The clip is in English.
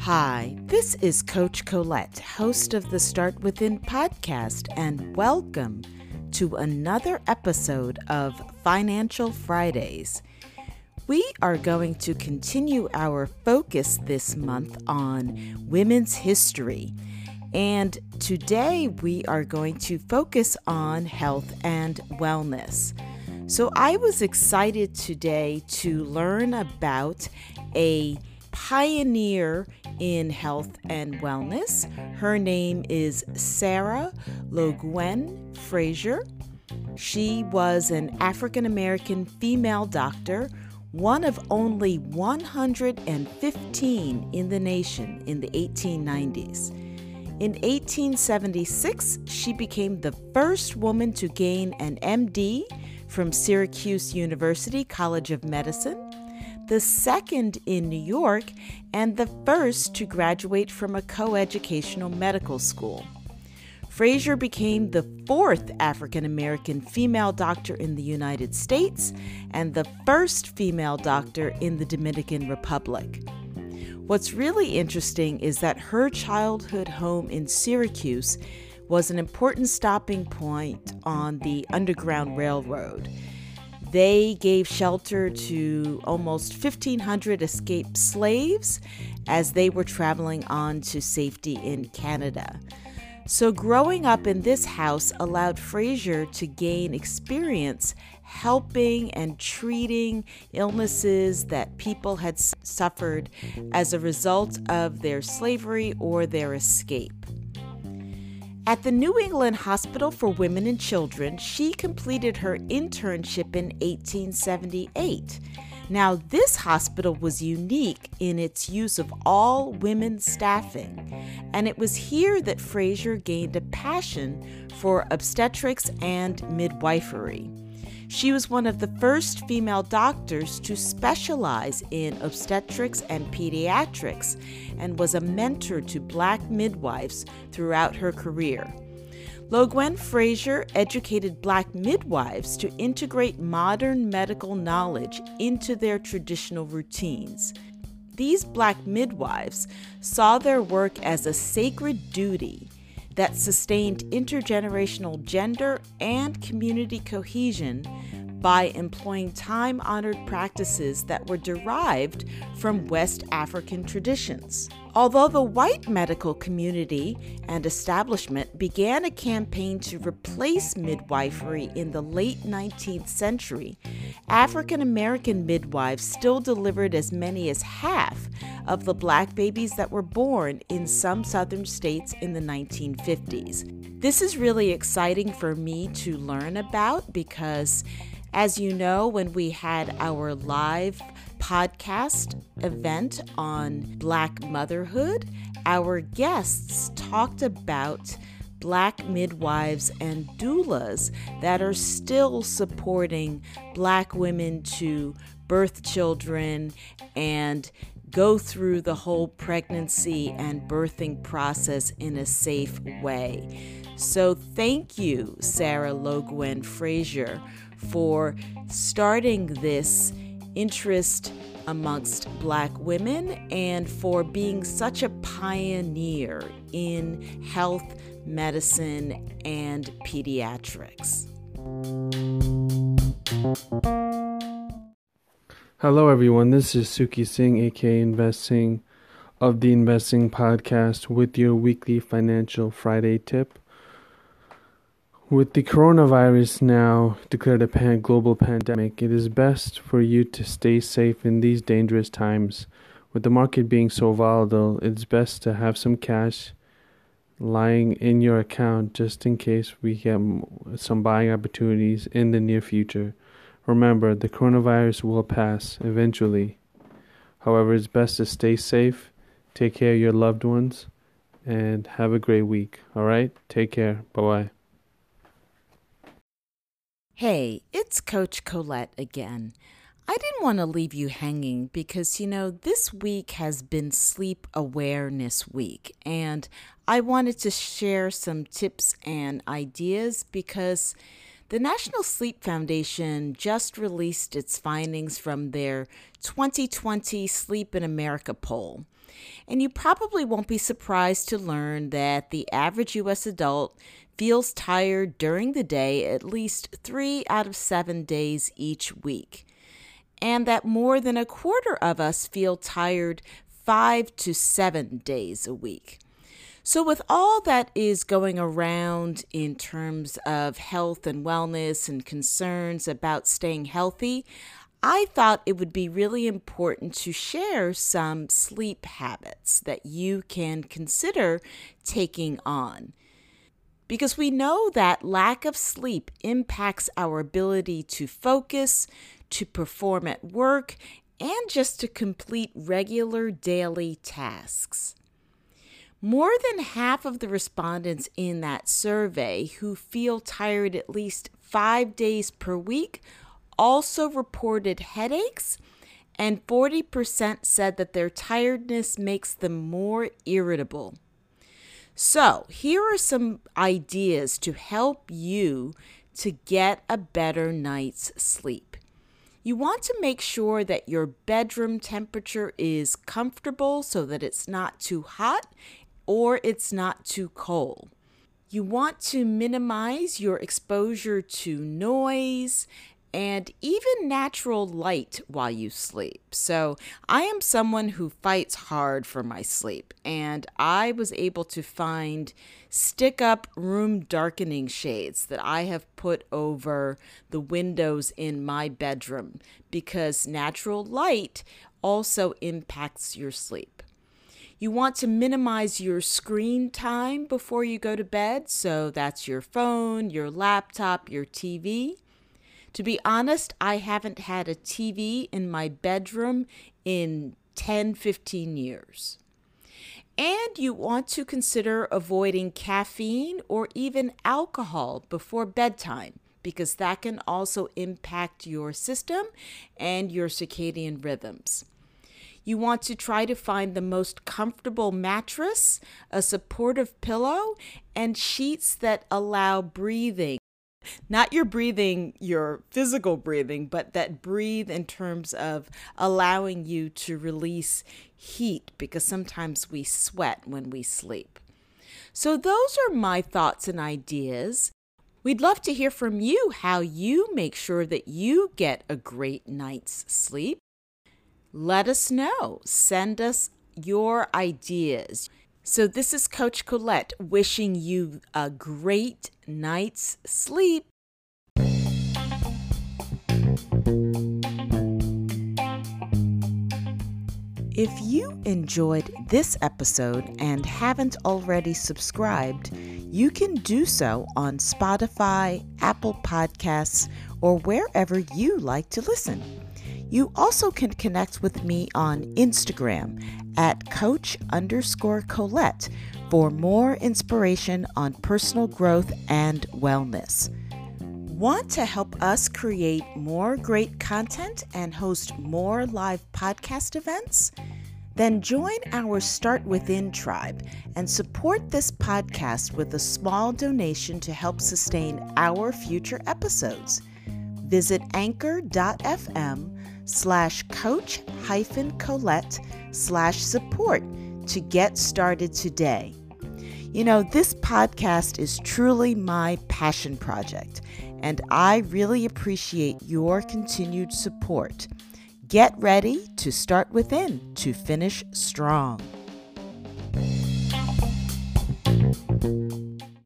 Hi, this is Coach Colette, host of the Start Within podcast, and welcome to another episode of Financial Fridays. We are going to continue our focus this month on women's history. And today we are going to focus on health and wellness. So I was excited today to learn about a pioneer in health and wellness. Her name is Sarah Loguen Frazier. She was an African American female doctor, one of only 115 in the nation in the 1890s. In 1876, she became the first woman to gain an MD from Syracuse University College of Medicine, the second in New York, and the first to graduate from a coeducational medical school. Frazier became the fourth African American female doctor in the United States and the first female doctor in the Dominican Republic. What's really interesting is that her childhood home in Syracuse was an important stopping point on the Underground Railroad. They gave shelter to almost 1,500 escaped slaves as they were traveling on to safety in Canada. So, growing up in this house allowed Frazier to gain experience helping and treating illnesses that people had suffered as a result of their slavery or their escape. At the New England Hospital for Women and Children, she completed her internship in 1878 now, this hospital was unique in its use of all women staffing, and it was here that Frazier gained a passion for obstetrics and midwifery. She was one of the first female doctors to specialize in obstetrics and pediatrics and was a mentor to black midwives throughout her career. Loguen Frazier educated black midwives to integrate modern medical knowledge into their traditional routines. These black midwives saw their work as a sacred duty that sustained intergenerational gender and community cohesion by employing time honored practices that were derived from West African traditions. Although the white medical community and establishment began a campaign to replace midwifery in the late 19th century, African American midwives still delivered as many as half of the black babies that were born in some southern states in the 1950s. This is really exciting for me to learn about because as you know, when we had our live podcast event on Black motherhood, our guests talked about Black midwives and doulas that are still supporting Black women to birth children and go through the whole pregnancy and birthing process in a safe way. So, thank you, Sarah Loguen Frazier, for starting this interest amongst black women and for being such a pioneer in health, medicine, and pediatrics. Hello, everyone. This is Suki Singh, aka Investing of the Investing Podcast, with your weekly Financial Friday tip. With the coronavirus now declared a pan- global pandemic, it is best for you to stay safe in these dangerous times. With the market being so volatile, it's best to have some cash lying in your account just in case we get some buying opportunities in the near future. Remember, the coronavirus will pass eventually. However, it's best to stay safe, take care of your loved ones, and have a great week. All right? Take care. Bye bye. Hey, it's Coach Colette again. I didn't want to leave you hanging because, you know, this week has been Sleep Awareness Week, and I wanted to share some tips and ideas because The National Sleep Foundation just released its findings from their 2020 Sleep in America poll. And you probably won't be surprised to learn that the average U.S. adult feels tired during the day at least three out of seven days each week, and that more than a quarter of us feel tired five to seven days a week. So, with all that is going around in terms of health and wellness and concerns about staying healthy, I thought it would be really important to share some sleep habits that you can consider taking on. Because we know that lack of sleep impacts our ability to focus, to perform at work, and just to complete regular daily tasks. More than half of the respondents in that survey who feel tired at least five days per week also reported headaches, and 40% said that their tiredness makes them more irritable. So, here are some ideas to help you to get a better night's sleep. You want to make sure that your bedroom temperature is comfortable so that it's not too hot or it's not too cold. You want to minimize your exposure to noise and even natural light while you sleep. So, I am someone who fights hard for my sleep, and I was able to find stick up room darkening shades that I have put over the windows in my bedroom because natural light also impacts your sleep. You want to minimize your screen time before you go to bed, so that's your phone, your laptop, your TV. To be honest, I haven't had a TV in my bedroom in 10, 15 years. And you want to consider avoiding caffeine or even alcohol before bedtime because that can also impact your system and your circadian rhythms. You want to try to find the most comfortable mattress, a supportive pillow, and sheets that allow breathing. Not your breathing, your physical breathing, but that breathe in terms of allowing you to release heat because sometimes we sweat when we sleep. So, those are my thoughts and ideas. We'd love to hear from you how you make sure that you get a great night's sleep let us know. Send us your ideas. So, this is Coach Colette wishing you a great night's sleep. If you enjoyed this episode and haven't already subscribed, you can do so on Spotify, Apple Podcasts, or wherever you like to listen. You also can connect with me on Instagram at coach underscore Colette for more inspiration on personal growth and wellness. Want to help us create more great content and host more live podcast events? Then join our Start Within tribe and support this podcast with a small donation to help sustain our future episodes. Visit anchor.fm slash coach hyphen Colette slash support to get started today. You know, this podcast is truly my passion project, and I really appreciate your continued support. Get ready to start within to finish strong.